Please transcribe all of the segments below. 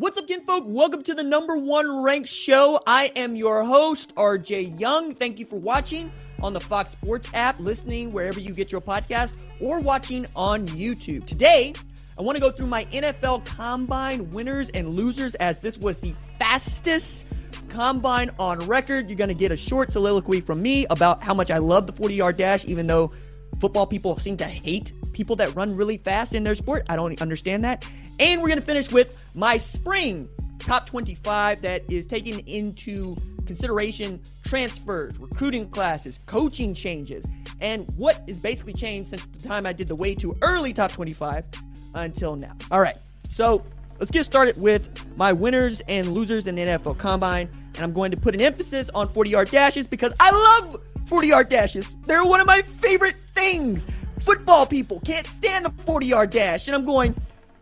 What's up, kinfolk? Welcome to the number one ranked show. I am your host, RJ Young. Thank you for watching on the Fox Sports app, listening wherever you get your podcast, or watching on YouTube. Today, I want to go through my NFL Combine winners and losers as this was the fastest combine on record. You're going to get a short soliloquy from me about how much I love the 40 yard dash, even though football people seem to hate people that run really fast in their sport. I don't understand that. And we're going to finish with my spring top 25 that is taken into consideration transfers, recruiting classes, coaching changes, and what is basically changed since the time I did the way too early top 25 until now. All right, so let's get started with my winners and losers in the NFL Combine. And I'm going to put an emphasis on 40 yard dashes because I love 40 yard dashes. They're one of my favorite things. Football people can't stand a 40 yard dash. And I'm going,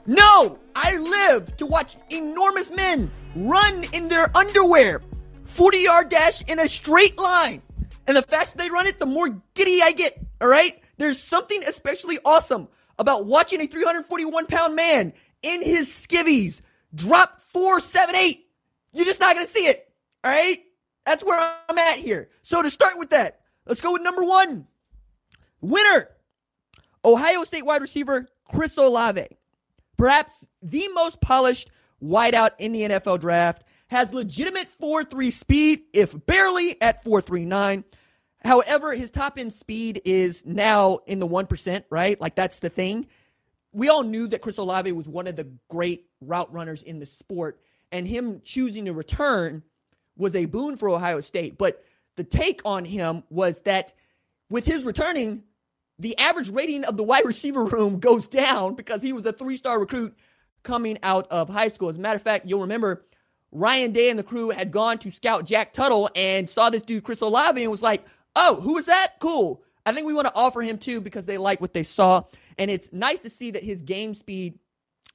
no, I live to watch enormous men run in their underwear, 40 yard dash in a straight line. And the faster they run it, the more giddy I get. All right? There's something especially awesome about watching a 341 pound man in his skivvies drop four, seven, eight. You're just not going to see it. All right? That's where I'm at here. So to start with that, let's go with number one. Winner, Ohio State wide receiver Chris Olave perhaps the most polished wideout in the NFL draft, has legitimate 4 3 speed, if barely at 4.39. However, his top end speed is now in the 1%, right? Like that's the thing. We all knew that Chris Olave was one of the great route runners in the sport, and him choosing to return was a boon for Ohio State. But the take on him was that with his returning, the average rating of the wide receiver room goes down because he was a three star recruit coming out of high school. As a matter of fact, you'll remember Ryan Day and the crew had gone to scout Jack Tuttle and saw this dude, Chris Olave, and was like, oh, who is that? Cool. I think we want to offer him too because they like what they saw. And it's nice to see that his game speed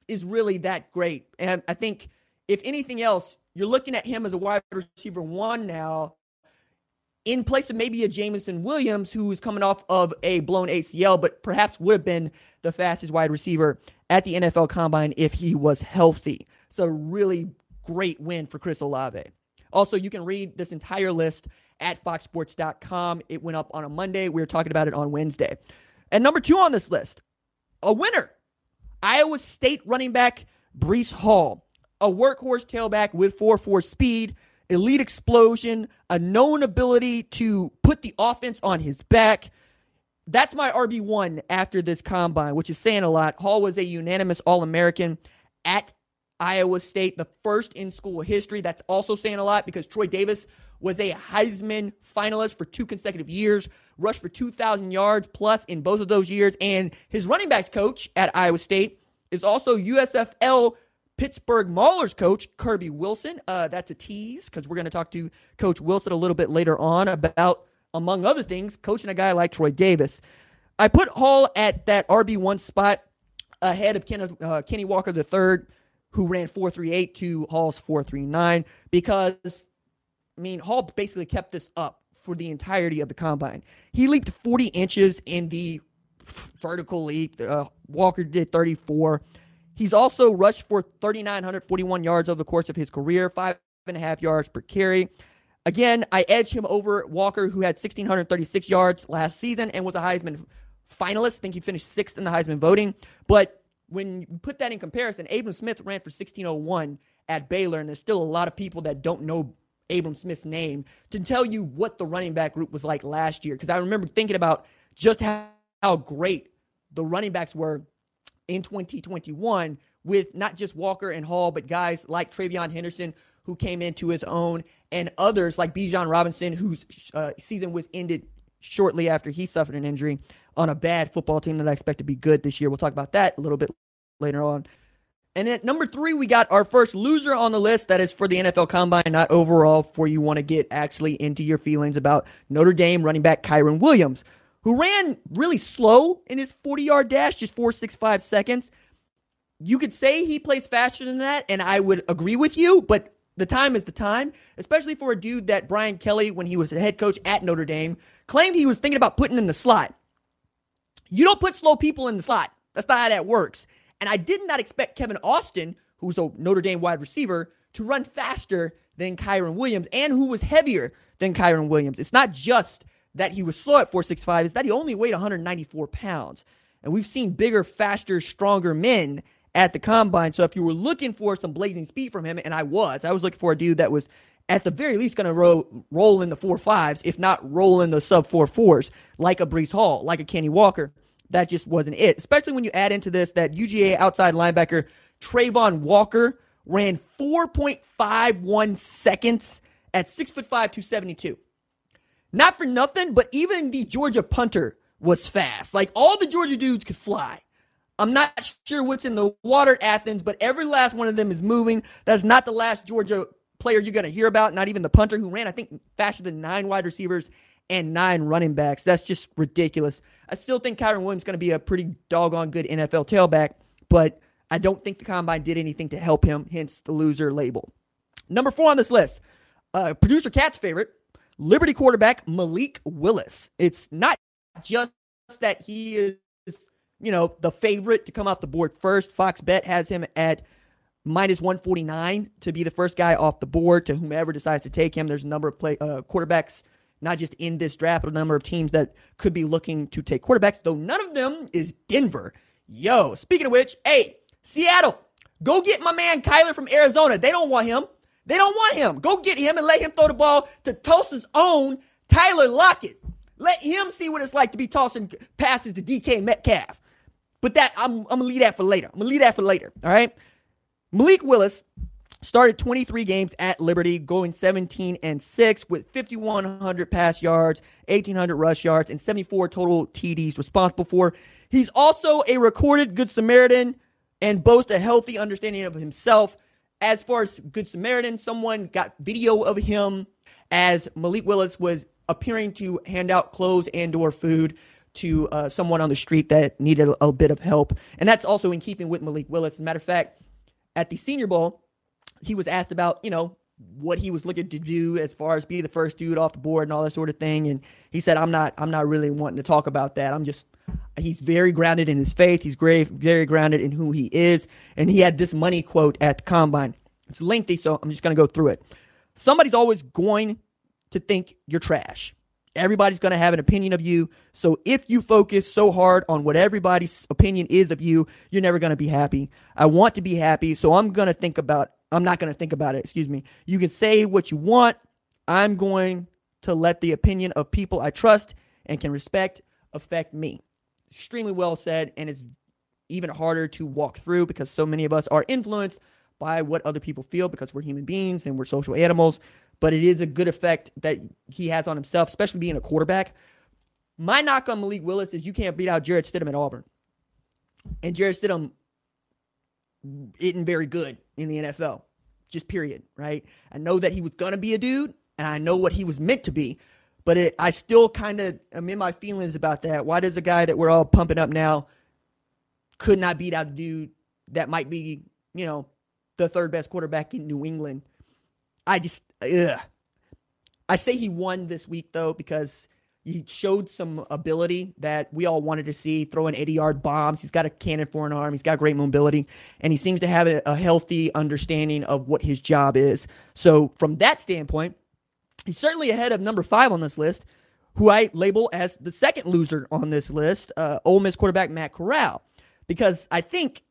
is really that great. And I think, if anything else, you're looking at him as a wide receiver one now in place of maybe a Jameson Williams who is coming off of a blown ACL, but perhaps would have been the fastest wide receiver at the NFL Combine if he was healthy. So, really great win for Chris Olave. Also, you can read this entire list at foxsports.com. It went up on a Monday. We were talking about it on Wednesday. And number two on this list, a winner Iowa State running back Breece Hall, a workhorse tailback with 4 4 speed elite explosion, a known ability to put the offense on his back. That's my RB1 after this combine, which is saying a lot. Hall was a unanimous All American at Iowa State, the first in school history. That's also saying a lot because Troy Davis was a Heisman finalist for two consecutive years, rushed for 2,000 yards plus in both of those years. And his running backs coach at Iowa State is also USFL Pittsburgh Maulers coach, Kirby Wilson. Uh, that's a tease because we're going to talk to Coach Wilson a little bit later on about, among other things, coaching a guy like Troy Davis. I put Hall at that RB1 spot ahead of uh, Kenny Walker III, who ran 4.38 to Hall's 4.39 because, I mean, Hall basically kept this up for the entirety of the combine. He leaped 40 inches in the vertical leap. Uh, Walker did 34. He's also rushed for 3,941 yards over the course of his career, five and a half yards per carry. Again, I edge him over Walker, who had 1,636 yards last season and was a Heisman finalist. I think he finished sixth in the Heisman voting. But when you put that in comparison, Abram Smith ran for 1601 at Baylor, and there's still a lot of people that don't know Abram Smith's name to tell you what the running back group was like last year. Because I remember thinking about just how, how great the running backs were in 2021 with not just Walker and Hall, but guys like TreVeyon Henderson who came into his own, and others like Bijan Robinson, whose uh, season was ended shortly after he suffered an injury on a bad football team that I expect to be good this year. We'll talk about that a little bit later on. And at number three, we got our first loser on the list. That is for the NFL Combine, not overall, for you want to get actually into your feelings about Notre Dame running back Kyren Williams who ran really slow in his 40 yard dash, just 4.65 seconds. You could say he plays faster than that, and I would agree with you, but the time is the time, especially for a dude that Brian Kelly, when he was the head coach at Notre Dame, claimed he was thinking about putting in the slot. You don't put slow people in the slot. That's not how that works. And I did not expect Kevin Austin, who's a Notre Dame wide receiver, to run faster than Kyren Williams and who was heavier than Kyren Williams. It's not just that he was slow at 465, is that he only weighed 194 pounds. And we've seen bigger, faster, stronger men at the combine. So if you were looking for some blazing speed from him, and I was, I was looking for a dude that was at the very least going to roll, roll in the four fives, if not roll in the sub four fours, like a Breece Hall, like a Kenny Walker. That just wasn't it. Especially when you add into this that UGA outside linebacker Travon Walker ran 4.51 seconds at six foot five, 272. Not for nothing, but even the Georgia punter was fast. Like all the Georgia dudes could fly. I'm not sure what's in the water at Athens, but every last one of them is moving. That's not the last Georgia player you're going to hear about, not even the punter who ran, I think, faster than nine wide receivers and nine running backs. That's just ridiculous. I still think Kyren Williams is going to be a pretty doggone good NFL tailback, but I don't think the combine did anything to help him, hence the loser label. Number four on this list, uh, producer Cat's favorite, Liberty quarterback Malik Willis. It's not just that he is you know, the favorite to come off the board first. Fox Bet has him at minus 149 to be the first guy off the board to whomever decides to take him. There's a number of play uh, quarterbacks, not just in this draft, but a number of teams that could be looking to take quarterbacks, though none of them is Denver. Yo, speaking of which, hey, Seattle, go get my man Kyler from Arizona. They don't want him. They don't want him. Go get him and let him throw the ball to Tulsa's own Tyler Lockett. Let him see what it's like to be tossing passes to DK Metcalf. But that I'm, I'm gonna leave that for later. I'm gonna leave that for later. All right. Malik Willis started 23 games at Liberty, going 17 and 6 with 5,100 pass yards, 1,800 rush yards, and 74 total TDs responsible for. He's also a recorded Good Samaritan and boasts a healthy understanding of himself. As far as Good Samaritan, someone got video of him as Malik Willis was appearing to hand out clothes and or food to uh, someone on the street that needed a, a, bit of help. And that's also in keeping with Malik Willis. As a matter of fact, at the Senior Bowl, he was asked about, you know, what he was looking to do as far as be the first dude off the board and all that sort of thing. And he said, I'm not, I'm not really wanting to talk about that. I'm just, he's very grounded in his faith. He's very, very grounded in who he is. And he had this money quote at the combine. It's lengthy, so I'm just going to go through it. Somebody's always going to think you're trash. Everybody's going to have an opinion of you. So if you focus so hard on what everybody's opinion is of you, you're never going to be happy. I want to be happy. So I'm going to think about, I'm not going to think about it. Excuse me. You can say what you want. I'm going to let the opinion of people I trust and can respect affect me. Extremely well said. And it's even harder to walk through because so many of us are influenced by what other people feel because we're human beings and we're social animals but it is a good effect that he has on himself, especially being a quarterback. My knock on Malik Willis is you can't beat out Jarrett Stidham at Auburn. And Jarrett Stidham isn't very good in the NFL, just period, right? I know that he was to be a dude, and I know what he was meant to be, but it, I still kind of am in my feelings about that. Why does a guy that we're all pumping up now could not beat out a dude that might be, you know, the third best quarterback in New England I just, ugh. I say he won this week though because he showed some ability that we all wanted to see, throwing 80 yard bombs. He's got a cannon for an arm. He's got great mobility, and he seems to have a, a healthy understanding of what his job is. So, from that standpoint, he's certainly ahead of number five on this list, who I label as the second loser on this list, uh, Ole Miss quarterback Matt Corral, because I think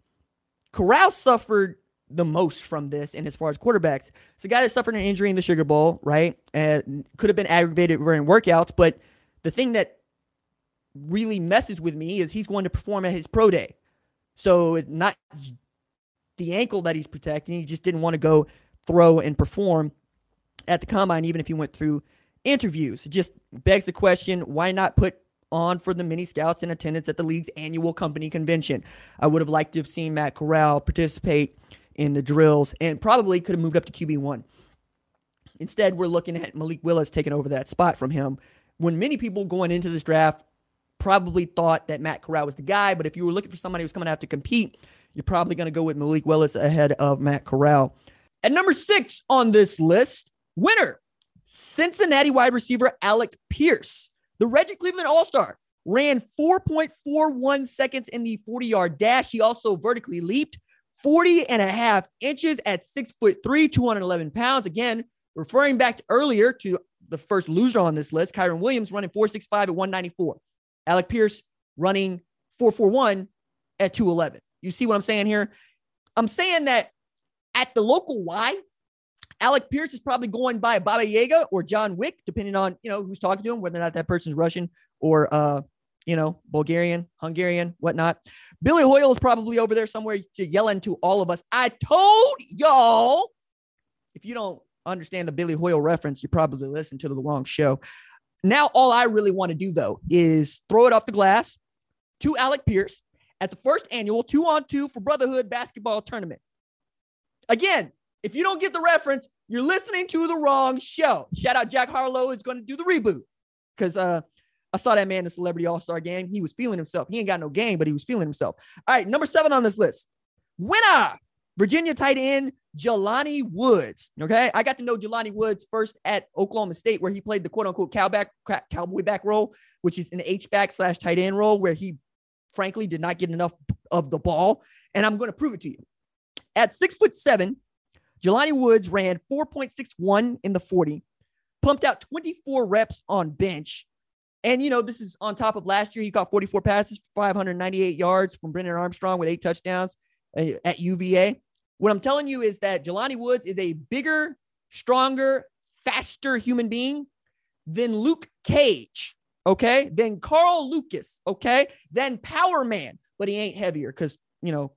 Corral suffered the most from this. And as far as quarterbacks, it's a guy that suffered an injury in the Sugar Bowl, right? And could have been aggravated during workouts. But the thing that really messes with me is he's going to perform at his pro day. So it's not the ankle that he's protecting. He just didn't want to go throw and perform at the combine, even if he went through interviews. It just begs the question why not put on for the mini scouts in attendance at the league's annual company convention? I would have liked to have seen Matt Corral participate in the drills and probably could have moved up to QB1. Instead, we're looking at Malik Willis taking over that spot from him. When many people going into this draft probably thought that Matt Corral was the guy, but if you were looking for somebody who's coming have to compete, you're probably going to go with Malik Willis ahead of Matt Corral. At number six on this list, winner, Cincinnati wide receiver Alec Pierce. The Reggie Cleveland All Star ran 4.41 seconds in the 40 yard dash. He also vertically leaped 40 and a half inches at six foot three, 211 pounds. Again, referring back to earlier to the first loser on this list, Kyren Williams running 465 at 194. Alec Pierce running 441 at 211. You see what I'm saying here? I'm saying that at the local Y, Alec Pierce is probably going by Baba Yaga or John Wick, depending on you know who's talking to him, whether or not that person's Russian or uh, you know, Bulgarian, Hungarian, whatnot. Billy Hoyle is probably over there somewhere to yelling to all of us. I told y'all. If you don't understand the Billy Hoyle reference, you probably listened to the wrong show. Now, all I really want to do though is throw it off the glass to Alec Pierce at the first annual two on two for Brotherhood basketball tournament. Again, if you don't get the reference, you're listening to the wrong show. Shout out Jack Harlow is going to do the reboot because uh, I saw that man in the Celebrity All Star game. He was feeling himself. He ain't got no game, but he was feeling himself. All right, number seven on this list. Winner, Virginia tight end Jelani Woods. Okay, I got to know Jelani Woods first at Oklahoma State, where he played the quote unquote cowback, cowboy back role, which is an H back slash tight end role, where he frankly did not get enough of the ball. And I'm going to prove it to you. At six foot seven, Jelani Woods ran 4.61 in the 40, pumped out 24 reps on bench. And, you know, this is on top of last year. He caught 44 passes, 598 yards from Brennan Armstrong with eight touchdowns uh, at UVA. What I'm telling you is that Jelani Woods is a bigger, stronger, faster human being than Luke Cage, okay? Than Carl Lucas, okay? Than Power Man, but he ain't heavier because, you know,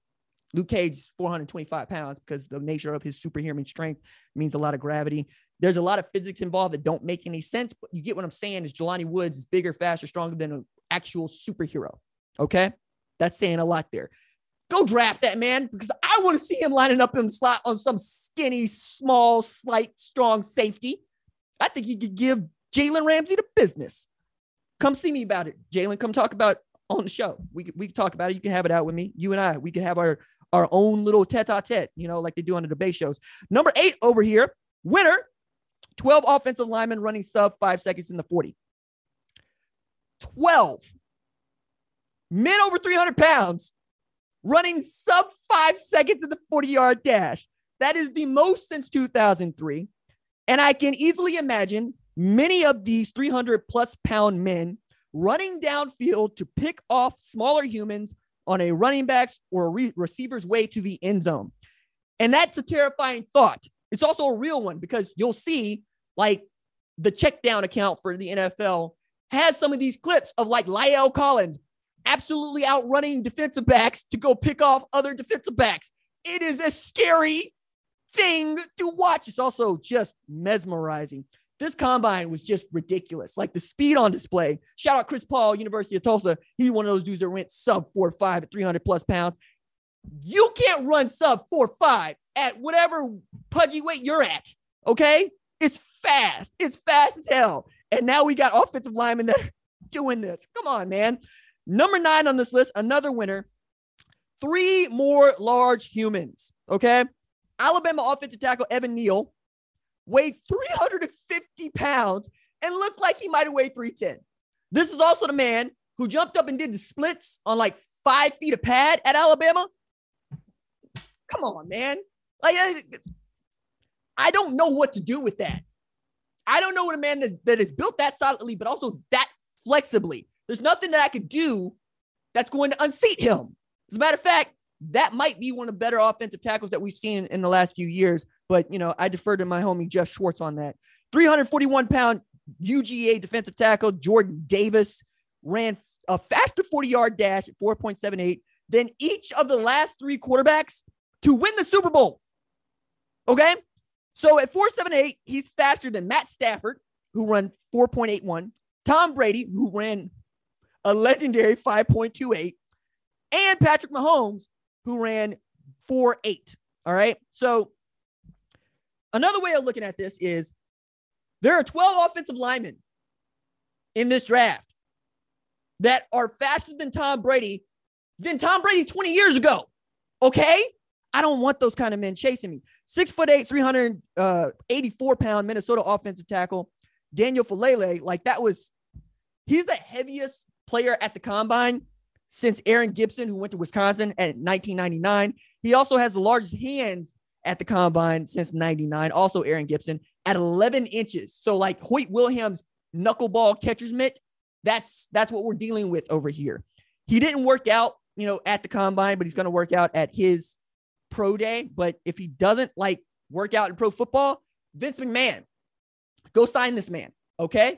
Luke Cage is 425 pounds because the nature of his superhuman strength means a lot of gravity. There's a lot of physics involved that don't make any sense, but you get what I'm saying is Jelani Woods is bigger, faster, stronger than an actual superhero. Okay. That's saying a lot there. Go draft that man because I want to see him lining up in the slot on some skinny, small, slight, strong safety. I think he could give Jalen Ramsey the business. Come see me about it, Jalen. Come talk about on the show. We we can talk about it. You can have it out with me. You and I. We can have our our own little tete-a-tete, you know, like they do on the debate shows. Number eight over here, winner, 12 offensive linemen running sub five seconds in the 40. 12 men over 300 pounds running sub five seconds in the 40 yard dash. That is the most since 2003. And I can easily imagine many of these 300 plus pound men running downfield to pick off smaller humans on a running back's or a re- receiver's way to the end zone. And that's a terrifying thought. It's also a real one because you'll see like the check down account for the NFL has some of these clips of like Lyle Collins absolutely outrunning defensive backs to go pick off other defensive backs. It is a scary thing to watch. It's also just mesmerizing. This combine was just ridiculous. Like the speed on display. Shout out Chris Paul, University of Tulsa. He's one of those dudes that went sub four five at 300 plus pounds. You can't run sub four five at whatever pudgy weight you're at. Okay. It's fast. It's fast as hell. And now we got offensive linemen that are doing this. Come on, man. Number nine on this list, another winner. Three more large humans. Okay. Alabama offensive tackle Evan Neal weighed 350 pounds and looked like he might have weighed 310. This is also the man who jumped up and did the splits on like five feet of pad at Alabama. Come on, man. Like, I don't know what to do with that. I don't know what a man that, that is built that solidly, but also that flexibly. There's nothing that I could do that's going to unseat him. As a matter of fact, that might be one of the better offensive tackles that we've seen in the last few years. But, you know, I defer to my homie Jeff Schwartz on that. 341 pound UGA defensive tackle Jordan Davis ran a faster 40 yard dash at 4.78 than each of the last three quarterbacks to win the Super Bowl. Okay. So at 478, he's faster than Matt Stafford, who ran 4.81, Tom Brady, who ran a legendary 5.28, and Patrick Mahomes, who ran 4.8. All right. So another way of looking at this is there are 12 offensive linemen in this draft that are faster than Tom Brady than Tom Brady 20 years ago. Okay. I don't want those kind of men chasing me. Six foot eight, 384 uh, pound Minnesota offensive tackle, Daniel Faalele. Like that was, he's the heaviest player at the combine since Aaron Gibson, who went to Wisconsin at 1999. He also has the largest hands at the combine since 99. Also, Aaron Gibson at 11 inches. So, like Hoyt Wilhelms knuckleball catcher's mitt, that's that's what we're dealing with over here. He didn't work out, you know, at the combine, but he's going to work out at his pro day. But if he doesn't like work out in pro football, Vince McMahon, go sign this man. Okay.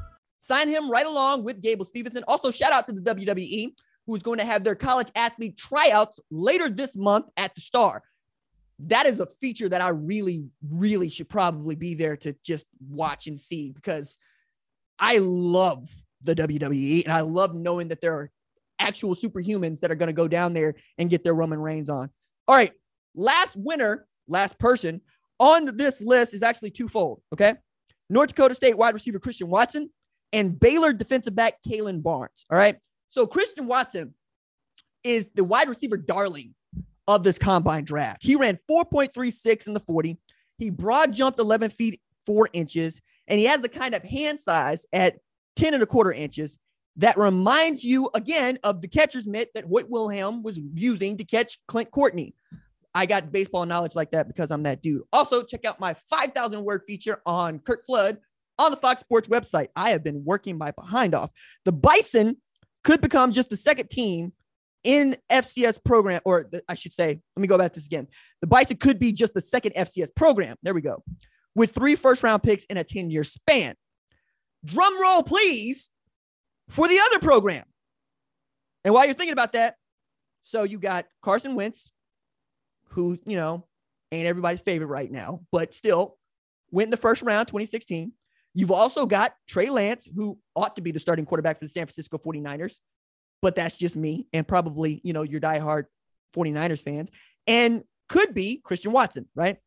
Sign him right along with Gable Steveson. Also, shout out to the WWE, who is going to have their college athlete tryouts later this month at the Star. That is a feature that I really, really should probably be there to just watch and see because I love the WWE and I love knowing that there are actual superhumans that are going to go down there and get their Roman Reigns on. All right, last winner, last person on this list is actually twofold. Okay. North Dakota State wide receiver Christian Watson and Baylor defensive back Kalon Barnes. All right. So Christian Watson is the wide receiver darling of this combine draft. He ran 4.36 in the 40. He broad jumped 11 feet, four inches, and he has the kind of hand size at 10 and a quarter inches that reminds you again of the catcher's mitt that Hoyt Wilhelm was using to catch Clint Courtney. I got baseball knowledge like that because I'm that dude. Also, check out my 5,000 word feature on Curt Flood on the Fox Sports website. I have been working my behind off. The Bison could become just the second team in FCS program, or the, I should say, let me go back to this again. The Bison could be just the second FCS program. There we go. With three first round picks in a 10 year span. Drum roll, please, for the other program. And while you're thinking about that, so you got Carson Wentz, who, you know, ain't everybody's favorite right now, but still went in the first round, 2016. You've also got Trey Lance, who ought to be the starting quarterback for the San Francisco 49ers, but that's just me and probably, you know, your diehard 49ers fans, and could be Christian Watson, right?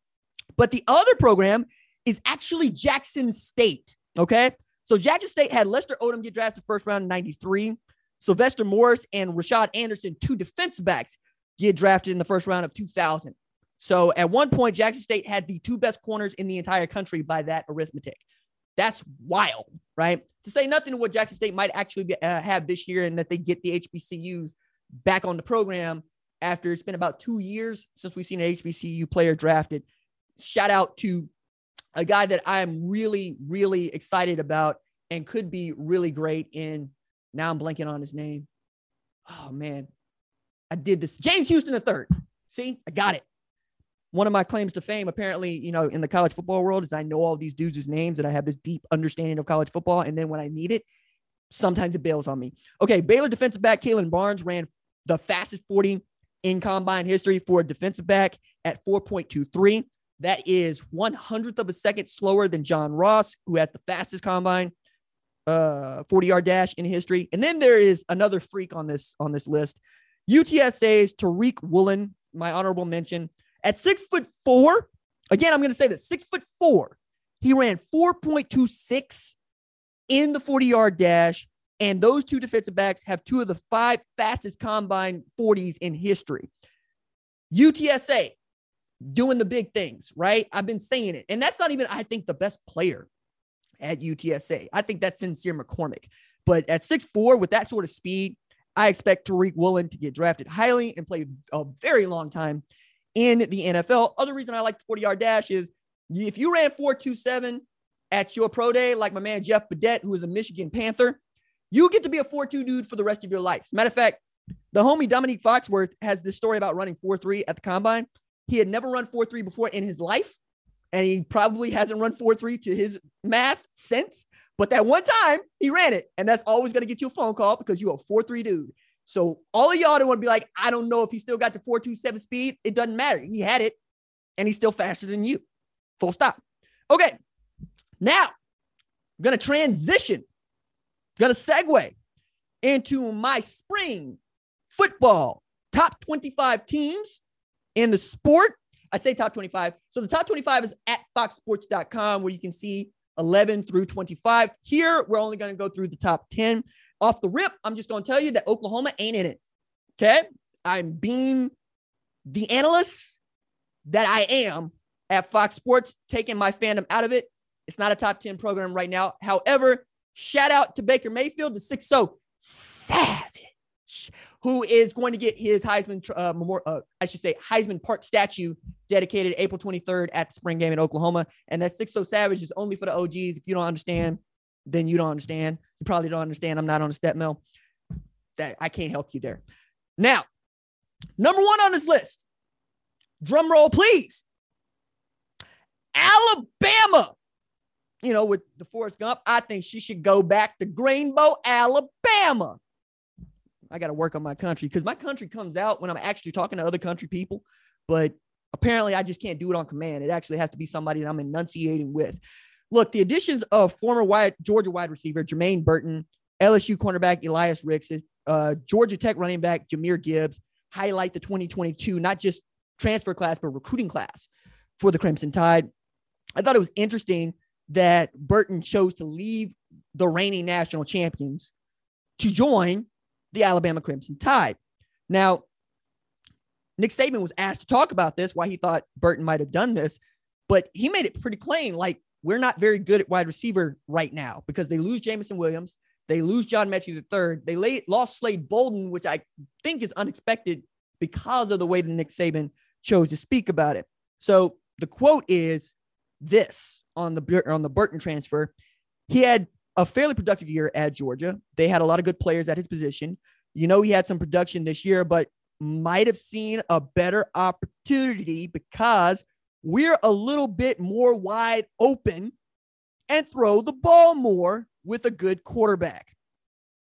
But the other program is actually Jackson State, okay? So Jackson State had Lester Odom get drafted first round in 93. Sylvester Morris and Rashard Anderson, two defense backs, get drafted in the first round of 2000. So at one point, Jackson State had the two best corners in the entire country by that arithmetic. That's wild, right? To say nothing of what Jackson State might actually be, uh, have this year and that they get the HBCUs back on the program after it's been about two years since we've seen an HBCU player drafted. Shout out to a guy that I'm really, really excited about and could be really great in. Now I'm blanking on his name. Oh man, I did this. James Houston the third. See, I got it one of my claims to fame, apparently, you know, in the college football world, is I know all these dudes' names and I have this deep understanding of college football. And then when I need it, sometimes it bails on me. Okay, Baylor defensive back Kalon Barnes ran the fastest 40 in combine history for a defensive back at 4.23. That is one hundredth of a second slower than John Ross, who has the fastest combine uh 40 yard dash in history. And then there is another freak on this on this list. UTSA's Tariq Woolen, my honorable mention, at six foot four, again, I'm going to say this six foot four, he ran 4.26 in the 40 yard dash. And those two defensive backs have two of the five fastest combine 40s in history. UTSA doing the big things, right? I've been saying it. And that's not even, I think, the best player at UTSA. I think that's Sincere McCormick. But at six four, with that sort of speed, I expect Tariq Woolen to get drafted highly and play a very long time in the NFL. Other reason I like the 40 yard dash is if you ran 4.27 at your pro day, like my man Jeff Badet, who is a Michigan Panther, you get to be a 4.2 dude for the rest of your life. Matter of fact, the homie Dominique Foxworth has this story about running 4.3 at the combine. He had never run 4.3 before in his life, and he probably hasn't run 4.3 to his math since. But that one time he ran it, and that's always going to get you a phone call because you're a 4.3 dude. So all of y'all don't want to be like, I don't know if he still got the 427 speed. It doesn't matter. He had it and he's still faster than you. Full stop. Okay. Now I'm to transition, to segue into my spring football top 25 teams in the sport. I say top 25. So the top 25 is at foxsports.com where you can see 11 through 25. Here, we're only going to go through the top 10. Off the rip, I'm just going to tell you that Oklahoma ain't in it. Okay. I'm being the analyst that I am at Fox Sports, taking my fandom out of it. It's not a top 10 program right now. However, shout out to Baker Mayfield, the 6 0 Savage, who is going to get his Heisman, uh, memorial, uh, I should say, Heisman Park statue dedicated April 23rd at the spring game in Oklahoma. And that 6 0 Savage is only for the OGs. If you don't understand, then you don't understand. You probably don't understand. I'm not on a step mill. That I can't help you there. Now, number one on this list, drum roll, please. Alabama. You know, with the Forrest Gump, I think she should go back to Greenbow, Alabama. I got to work on my country because my country comes out when I'm actually talking to other country people, but apparently I just can't do it on command. It actually has to be somebody that I'm enunciating with. Look, the additions of former wide, Georgia wide receiver Jermaine Burton, LSU cornerback Elias Ricks, uh, Georgia Tech running back Jahmyr Gibbs highlight the 2022, not just transfer class, but recruiting class for the Crimson Tide. I thought it was interesting that Burton chose to leave the reigning national champions to join the Alabama Crimson Tide. Now, Nick Saban was asked to talk about this, why he thought Burton might have done this, but he made it pretty plain like, we're not very good at wide receiver right now because they lose Jameson Williams. They lose John Metchie III. They lay, lost Slade Bolden, which I think is unexpected because of the way that Nick Saban chose to speak about it. So the quote is this on the on the Burton transfer. He had a fairly productive year at Georgia. They had a lot of good players at his position. You know, he had some production this year, but might have seen a better opportunity because we're a little bit more wide open and throw the ball more with a good quarterback.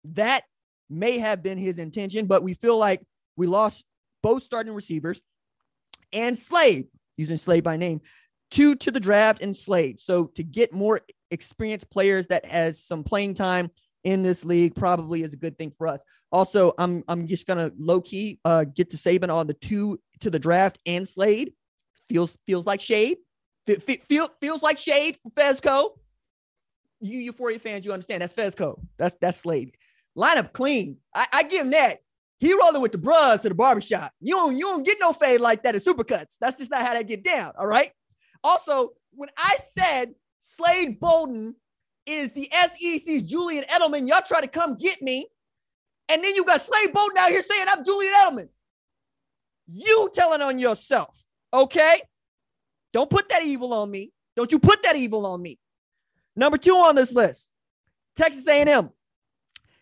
That may have been his intention, but we feel like we lost both starting receivers and Slade, using Slade by name, two to the draft and Slade. So to get more experienced players that has some playing time in this league probably is a good thing for us. Also, I'm I'm just gonna low key uh, get to Saban on the two to the draft and Slade feels feels like shade. Feel, feels like shade for Fezco. You Euphoria fans, you understand that's Fezco. That's that's Slade. Lineup clean. I, I give him that. He rolling with the bros to the barbershop. You don't, you don't get no fade like that at Supercuts. That's just not how that get down. All right. Also, when I said Slade Bolden is the SEC's Julian Edelman, y'all try to come get me. And then you got Slade Bolden out here saying I'm Julian Edelman. You telling on yourself. Okay? Don't put that evil on me. Don't you put that evil on me. Number two on this list, Texas A&M.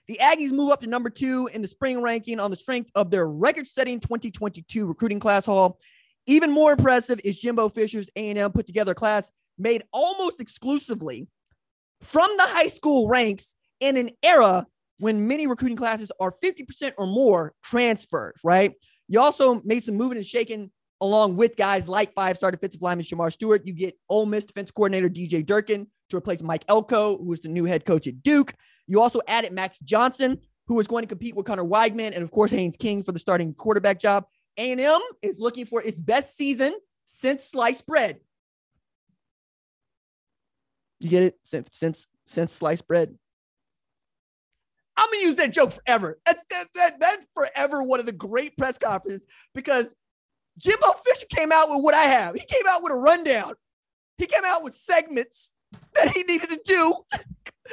The Aggies move up to number two in the spring ranking on the strength of their record-setting 2022 recruiting class haul. Even more impressive is Jimbo Fisher's A&M put together class made almost exclusively from the high school ranks in an era when many recruiting classes are 50% or more transfers, right? You also made some moving and shaking along with guys like five-star defensive lineman Shemar Stewart. You get Ole Miss defense coordinator DJ Durkin to replace Mike Elko, who is the new head coach at Duke. You also added Max Johnson, who is going to compete with Conner Weigman, and of course Haynes King for the starting quarterback job. A&M is looking for its best season since sliced bread. You get it? Since since since sliced bread. I'm gonna use that joke forever. That's that, that, that's forever one of the great press conferences because Jimbo Fisher came out with what I have. He came out with a rundown. He came out with segments that he needed to do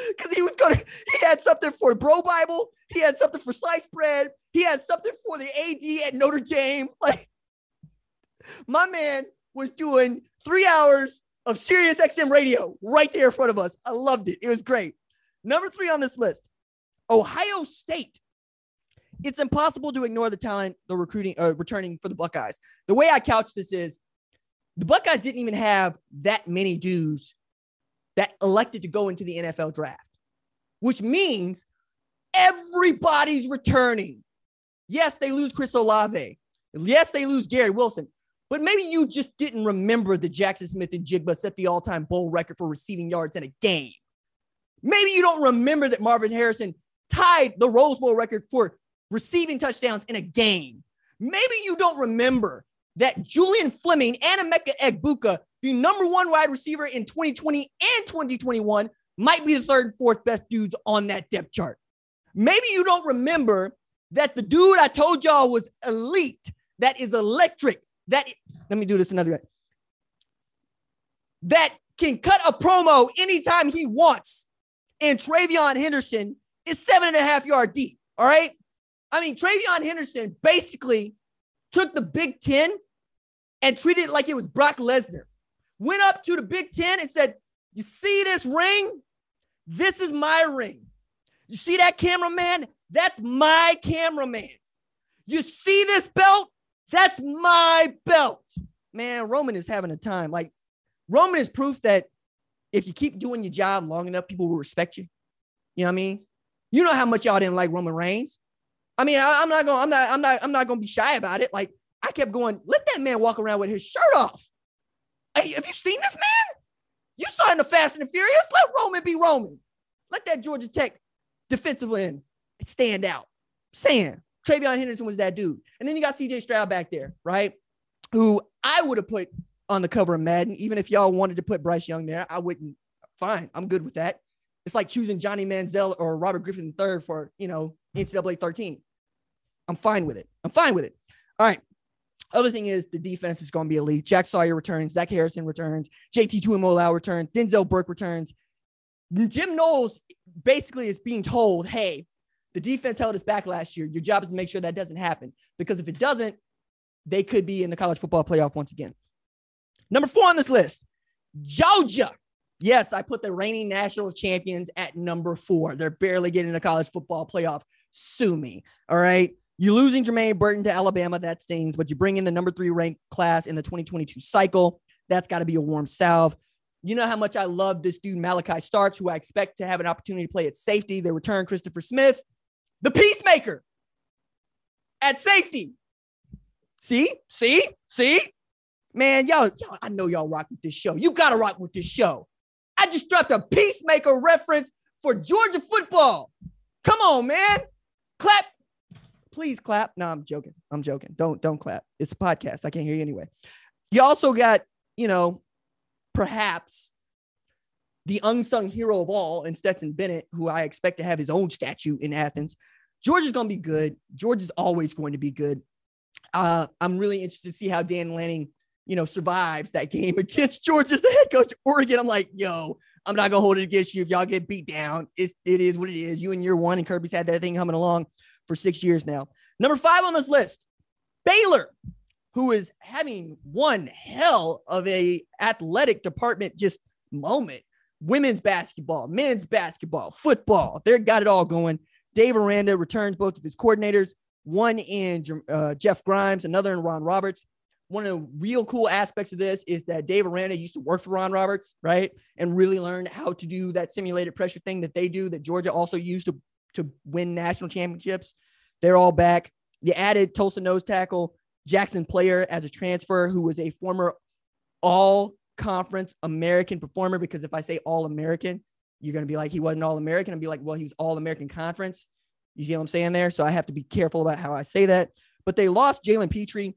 because he was going to, he had something for Bro Bible. He had something for sliced bread. He had something for the AD at Notre Dame. Like, my man was doing three hours of Sirius XM radio right there in front of us. I loved it. It was great. Number three on this list Ohio State it's impossible to ignore the talent the recruiting uh, returning for the Buckeyes. The way I couch this is the Buckeyes didn't even have that many dudes that elected to go into the NFL draft, which means everybody's returning. Yes, they lose Chris Olave. Yes, they lose Garrett Wilson. But maybe you just didn't remember that Jackson Smith-Njigba set the all-time bowl record for receiving yards in a game. Maybe you don't remember that Marvin Harrison tied the Rose Bowl record for receiving touchdowns in a game. Maybe you don't remember that Julian Fleming and Emeka Egbuka, the number one wide receiver in 2020 and 2021, might be the third and fourth best dudes on that depth chart. Maybe you don't remember that the dude I told y'all was elite, that is electric, that let me do this another way. That can cut a promo anytime he wants. And TreVeyon Henderson is seven and a half yard deep. All right. I mean, TreVeyon Henderson basically took the Big Ten and treated it like it was Brock Lesnar. Went up to the Big Ten and said, You see this ring? This is my ring. You see that cameraman? That's my cameraman. You see this belt? That's my belt. Man, Roman is having a time. Like, Roman is proof that if you keep doing your job long enough, people will respect you. You know what I mean? You know how much y'all didn't like Roman Reigns. I mean, I, am not going. I'm not. I'm not. I'm not to be shy about it. Like I kept going. Let that man walk around with his shirt off. Hey, have you seen this man? You saw in the Fast and the Furious. Let Roman be Roman. Let that Georgia Tech defensive end stand out. Saying TreVeyon Henderson was that dude, and then you got C.J. Stroud back there, right? Who I would have put on the cover of Madden, even if y'all wanted to put Bryce Young there. I wouldn't. Fine, I'm good with that. It's like choosing Johnny Manziel or Robert Griffin III for you know NCAA 13. I'm fine with it. I'm fine with it. All right. Other thing is the defense is going to be elite. Jack Sawyer returns. Zach Harrison returns. JT Tuimoloau returns. Denzel Burke returns. Jim Knowles basically is being told, hey, the defense held us back last year. Your job is to make sure that doesn't happen. Because if it doesn't, they could be in the college football playoff once again. Number four on this list, Georgia. Yes, I put the reigning national champions at number four. They're barely getting the college football playoff. Sue me. All right. You're losing Jermaine Burton to Alabama. That stings, but you bring in the number three ranked class in the 2022 cycle. That's got to be a warm salve. You know how much I love this dude, Malaki Starks, who I expect to have an opportunity to play at safety. They return Christopher Smith, the peacemaker at safety. See, see, see, man, y'all, y'all, I know y'all rock with this show. You got to rock with this show. I just dropped a peacemaker reference for Georgia football. Come on, man. Clap please clap. No, I'm joking. I'm joking. Don't don't clap. It's a podcast. I can't hear you anyway. You also got, you know, perhaps the unsung hero of all in Stetson Bennett, who I expect to have his own statue in Athens. George is going to be good. George is always going to be good. Uh, I'm really interested to see how Dan Lanning, you know, survives that game against George as the head coach Oregon. I'm like, yo, I'm not gonna hold it against you if y'all get beat down. It, it is what it is. You and year one, and Kirby's had that thing coming along for six years now. Number five on this list, Baylor, who is having one hell of a athletic department just moment. Women's basketball, men's basketball, football—they've got it all going. Dave Aranda returns both of his coordinators, one in uh, Jeff Grimes, another in Ron Roberts. One of the real cool aspects of this is that Dave Aranda used to work for Ron Roberts, right? And really learned how to do that simulated pressure thing that they do that Georgia also used to to win national championships. They're all back. You added Tulsa nose tackle Jaxon Player as a transfer, who was a former all conference American performer. Because if I say all American, you're going to be like, he wasn't all American. and be like, well, he was all American conference. You get what I'm saying there? So I have to be careful about how I say that. But they lost Jalen Pitre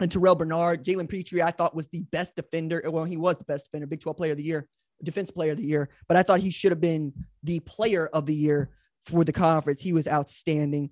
and Terrell Bernard. Jalen Pitre, I thought, was the best defender. Well, he was the best defender, Big 12 player of the year, defense player of the year. But I thought he should have been the player of the year for the conference. He was outstanding.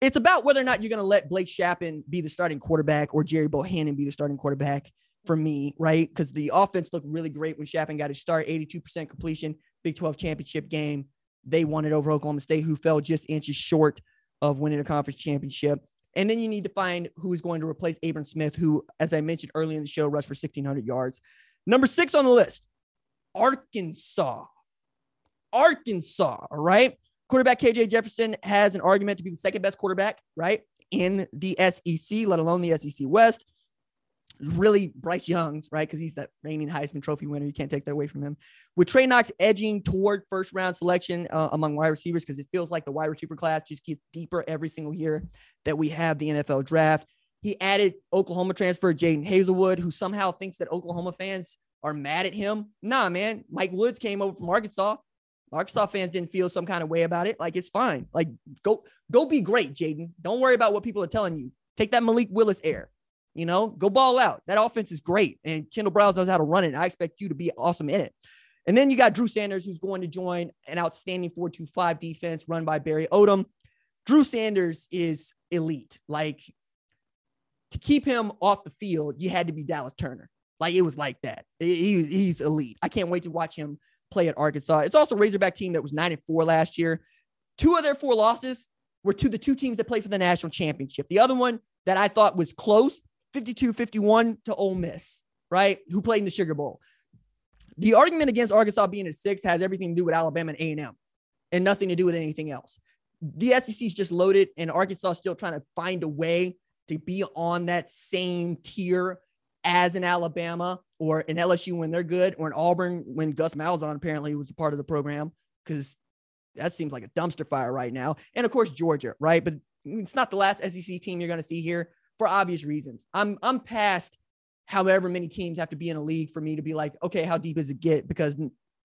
It's about whether or not you're going to let Blake Shapen be the starting quarterback or Gerry Bohanon be the starting quarterback for me, right? Because the offense looked really great when Shapen got his start, 82% completion, Big 12 championship game. They won it over Oklahoma State, who fell just inches short of winning a conference championship. And then you need to find who is going to replace Abram Smith, who, as I mentioned earlier in the show, rushed for 1,600 yards. Number six on the list, Arkansas. Arkansas, all right? Quarterback KJ Jefferson has an argument to be the second best quarterback, right, in the SEC, let alone the SEC West. Really, Bryce Young's, right, because he's that reigning Heisman Trophy winner. You can't take that away from him. With Trey Knox edging toward first round selection uh, among wide receivers, because it feels like the wide receiver class just gets deeper every single year that we have the NFL draft. He added Oklahoma transfer Jadon Haselwood, who somehow thinks that Oklahoma fans are mad at him. Nah, man. Mike Woods came over from Arkansas. Arkansas fans didn't feel some kind of way about it. Like it's fine. Like go go be great, Jadon. Don't worry about what people are telling you. Take that Malik Willis air. You know, go ball out. That offense is great. And Kendall Briles knows how to run it. I expect you to be awesome in it. And then you got Drew Sanders, who's going to join an outstanding 4 2 5 defense run by Barry Odom. Drew Sanders is elite. Like to keep him off the field, you had to be Dallas Turner. Like it was like that. He, he's elite. I can't wait to watch him play at Arkansas. It's also a Razorback team that was nine and four last year. Two of their four losses were to the two teams that played for the national championship. The other one that I thought was close, 52-51 to Ole Miss, right? Who played in the Sugar Bowl. The argument against Arkansas being at six has everything to do with Alabama and A&M and nothing to do with anything else. The SEC is just loaded and Arkansas is still trying to find a way to be on that same tier as an Alabama or an LSU when they're good, or an Auburn when Gus Malzahn apparently was a part of the program, because that seems like a dumpster fire right now. And of course, Georgia, right? But it's not the last SEC team you're going to see here for obvious reasons. I'm I'm past however many teams have to be in a league for me to be like, okay, how deep does it get? Because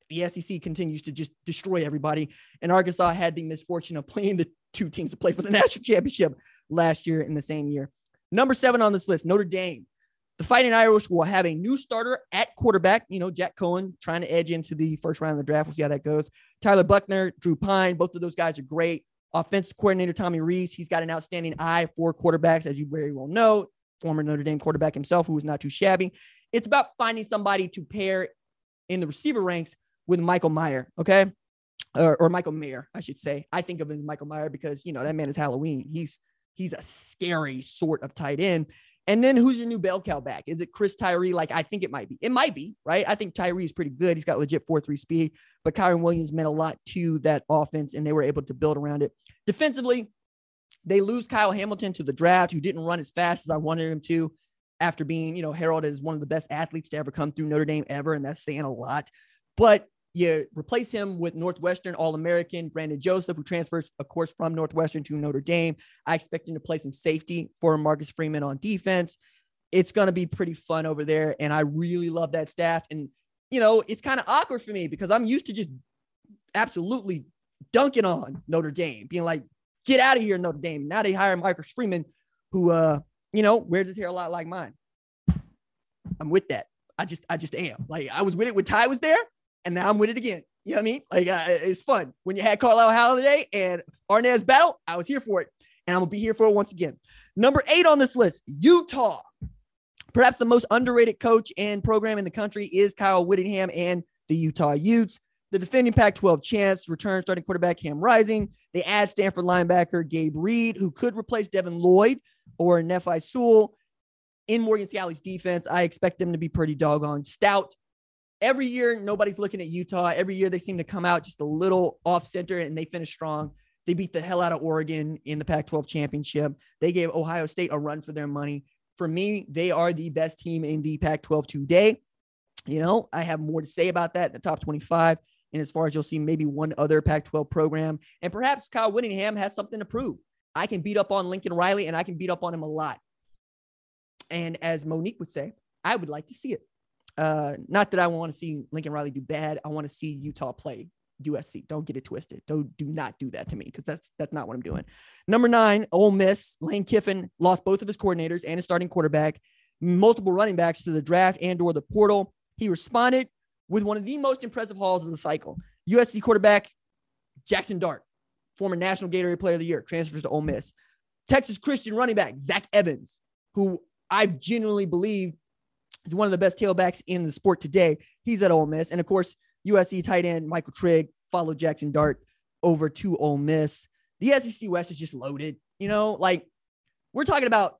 the SEC continues to just destroy everybody. And Arkansas had the misfortune of playing the two teams to play for the national championship last year in the same year. Number seven on this list, Notre Dame. The Fighting Irish will have a new starter at quarterback. You know, Jack Coan trying to edge into the first round of the draft. We'll see how that goes. Tyler Buchner, Drew Pyne, both of those guys are great. Offensive coordinator Tommy Rees, he's got an outstanding eye for quarterbacks, as you very well know. Former Notre Dame quarterback himself, who was not too shabby. It's about finding somebody to pair in the receiver ranks with Michael Meyer, okay? Or, or Michael Mayer, I should say. I think of him as Michael Meyer because, you know, that man is Halloween. He's he's a scary sort of tight end. And then who's your new bell cow back? Is it Chris Tyree? Like I think it might be. It might be, right? I think Tyree is pretty good. He's got legit 4-3 speed, but Kyren Williams meant a lot to that offense and they were able to build around it. Defensively, they lose Kyle Hamilton to the draft, who didn't run as fast as I wanted him to after being, you know, heralded as one of the best athletes to ever come through Notre Dame ever. And that's saying a lot. But you replace him with Northwestern All American Brandon Joseph, who transfers, of course, from Northwestern to Notre Dame. I expect him to play some safety for Marcus Freeman on defense. It's going to be pretty fun over there. And I really love that staff. And, you know, it's kind of awkward for me because I'm used to just absolutely dunking on Notre Dame, being like, get out of here, Notre Dame. Now they hire Marcus Freeman, who, uh, you know, wears his hair a lot like mine. I'm with that. I just, I just am. Like I was with it when Ty was there and now I'm with it again. You know what I mean? Like uh, it's fun. When you had Carlyle Holiday and Arnaz Battle, I was here for it, and I'm gonna be here for it once again. Number eight on this list, Utah. Perhaps the most underrated coach and program in the country is Kyle Whittingham and the Utah Utes. The defending Pac-12 champs return starting quarterback Cam Rising. They add Stanford linebacker Gabe Reid, who could replace Devin Lloyd or Nephi Sewell in Morgan Scalley's defense. I expect them to be pretty doggone stout every year nobody's looking at Utah. Every year they seem to come out just a little off center and they finish strong. They beat the hell out of Oregon in the Pac 12 championship. They gave Ohio State a run for their money. For me, they are the best team in the Pac 12 today. You know, I have more to say about that in the top 25. And as far as you'll see, maybe one other Pac 12 program. And perhaps Kyle Whittingham has something to prove. I can beat up on Lincoln Riley and I can beat up on him a lot. And as Monique would say, I would like to see it. Uh, not that I want to see Lincoln Riley do bad. I want to see Utah play USC. Don't get it twisted. Don't do not do that to me because that's that's not what I'm doing. Number nine, Ole Miss. Lane Kiffin lost both of his coordinators and his starting quarterback, multiple running backs to the draft and or the portal. He responded with one of the most impressive hauls of the cycle. USC quarterback Jaxson Dart, former National Gatorade Player of the Year, transfers to Ole Miss. Texas Christian running back Zach Evans, who I genuinely believe He's one of the best tailbacks in the sport today. He's at Ole Miss. And of course, USC tight end Michael Trigg followed Jaxson Dart over to Ole Miss. The SEC West is just loaded. You know, like we're talking about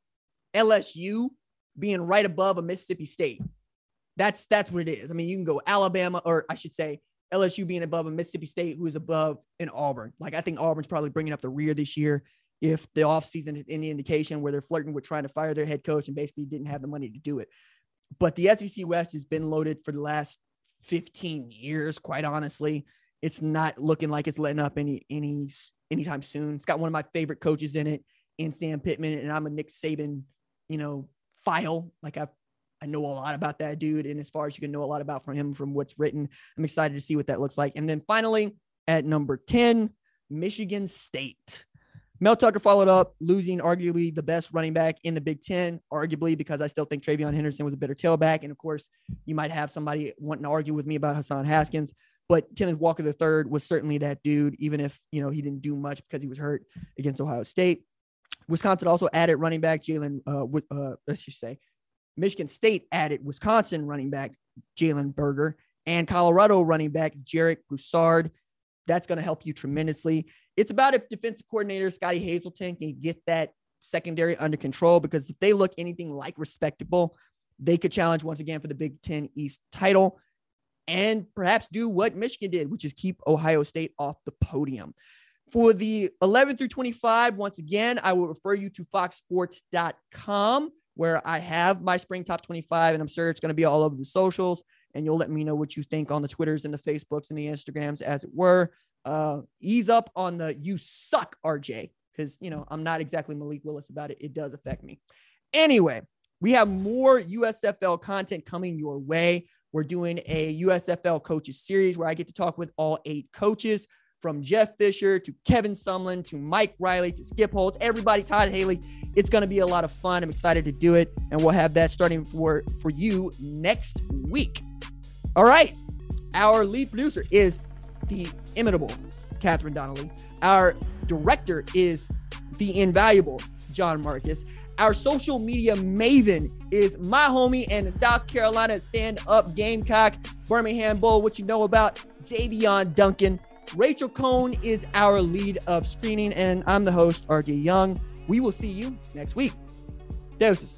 LSU being right above a Mississippi State. That's that's what it is. I mean, you can go Alabama, or I should say LSU being above a Mississippi State, who is above an Auburn. Like I think Auburn's probably bringing up the rear this year. If the offseason is any indication where they're flirting with trying to fire their head coach and basically didn't have the money to do it. But the SEC West has been loaded for the last 15 years, quite honestly. It's not looking like it's letting up any any anytime soon. It's got one of my favorite coaches in it, in Sam Pittman, and I'm a Nick Saban, you know, file. Like I I know a lot about that dude. And as far as you can know a lot about from him from what's written, I'm excited to see what that looks like. And then finally, at number 10, Michigan State. Mel Tucker followed up, losing arguably the best running back in the Big Ten, arguably because I still think TreVeyon Henderson was a better tailback. And of course, you might have somebody wanting to argue with me about Hassan Haskins, but Kenneth Walker III was certainly that dude, even if you know he didn't do much because he was hurt against Ohio State. Wisconsin also added running back Jalen. Uh, uh, let's just say, Michigan State added Wisconsin running back Jalen Berger and Colorado running back Jarek Broussard. That's going to help you tremendously. It's about if defensive coordinator Scottie Hazelton can get that secondary under control because if they look anything like respectable, they could challenge once again for the Big Ten East title and perhaps do what Michigan did, which is keep Ohio State off the podium. For the 11 through 25, once again, I will refer you to foxsports.com where I have my spring top 25, and I'm sure it's going to be all over the socials. And you'll let me know what you think on the Twitters and the Facebooks and the Instagrams, as it were. Uh, ease up on the you suck, RJ, because, you know, I'm not exactly Malik Willis about it. It does affect me. Anyway, we have more USFL content coming your way. We're doing a USFL coaches series where I get to talk with all eight coaches from Jeff Fisher to Kevin Sumlin to Mike Riley to Skip Holtz, everybody, Todd Haley. It's going to be a lot of fun. I'm excited to do it. And we'll have that starting for, for you next week. All right. Our lead producer is the imitable Catherine Donnelly. Our director is the invaluable John Marcus. Our social media maven is my homie and the South Carolina stand up Gamecock Birmingham Bull. What you know about Javion Duncan. Rachel Cohn is our lead of screening, and I'm the host, RJ Young. We will see you next week. Doses.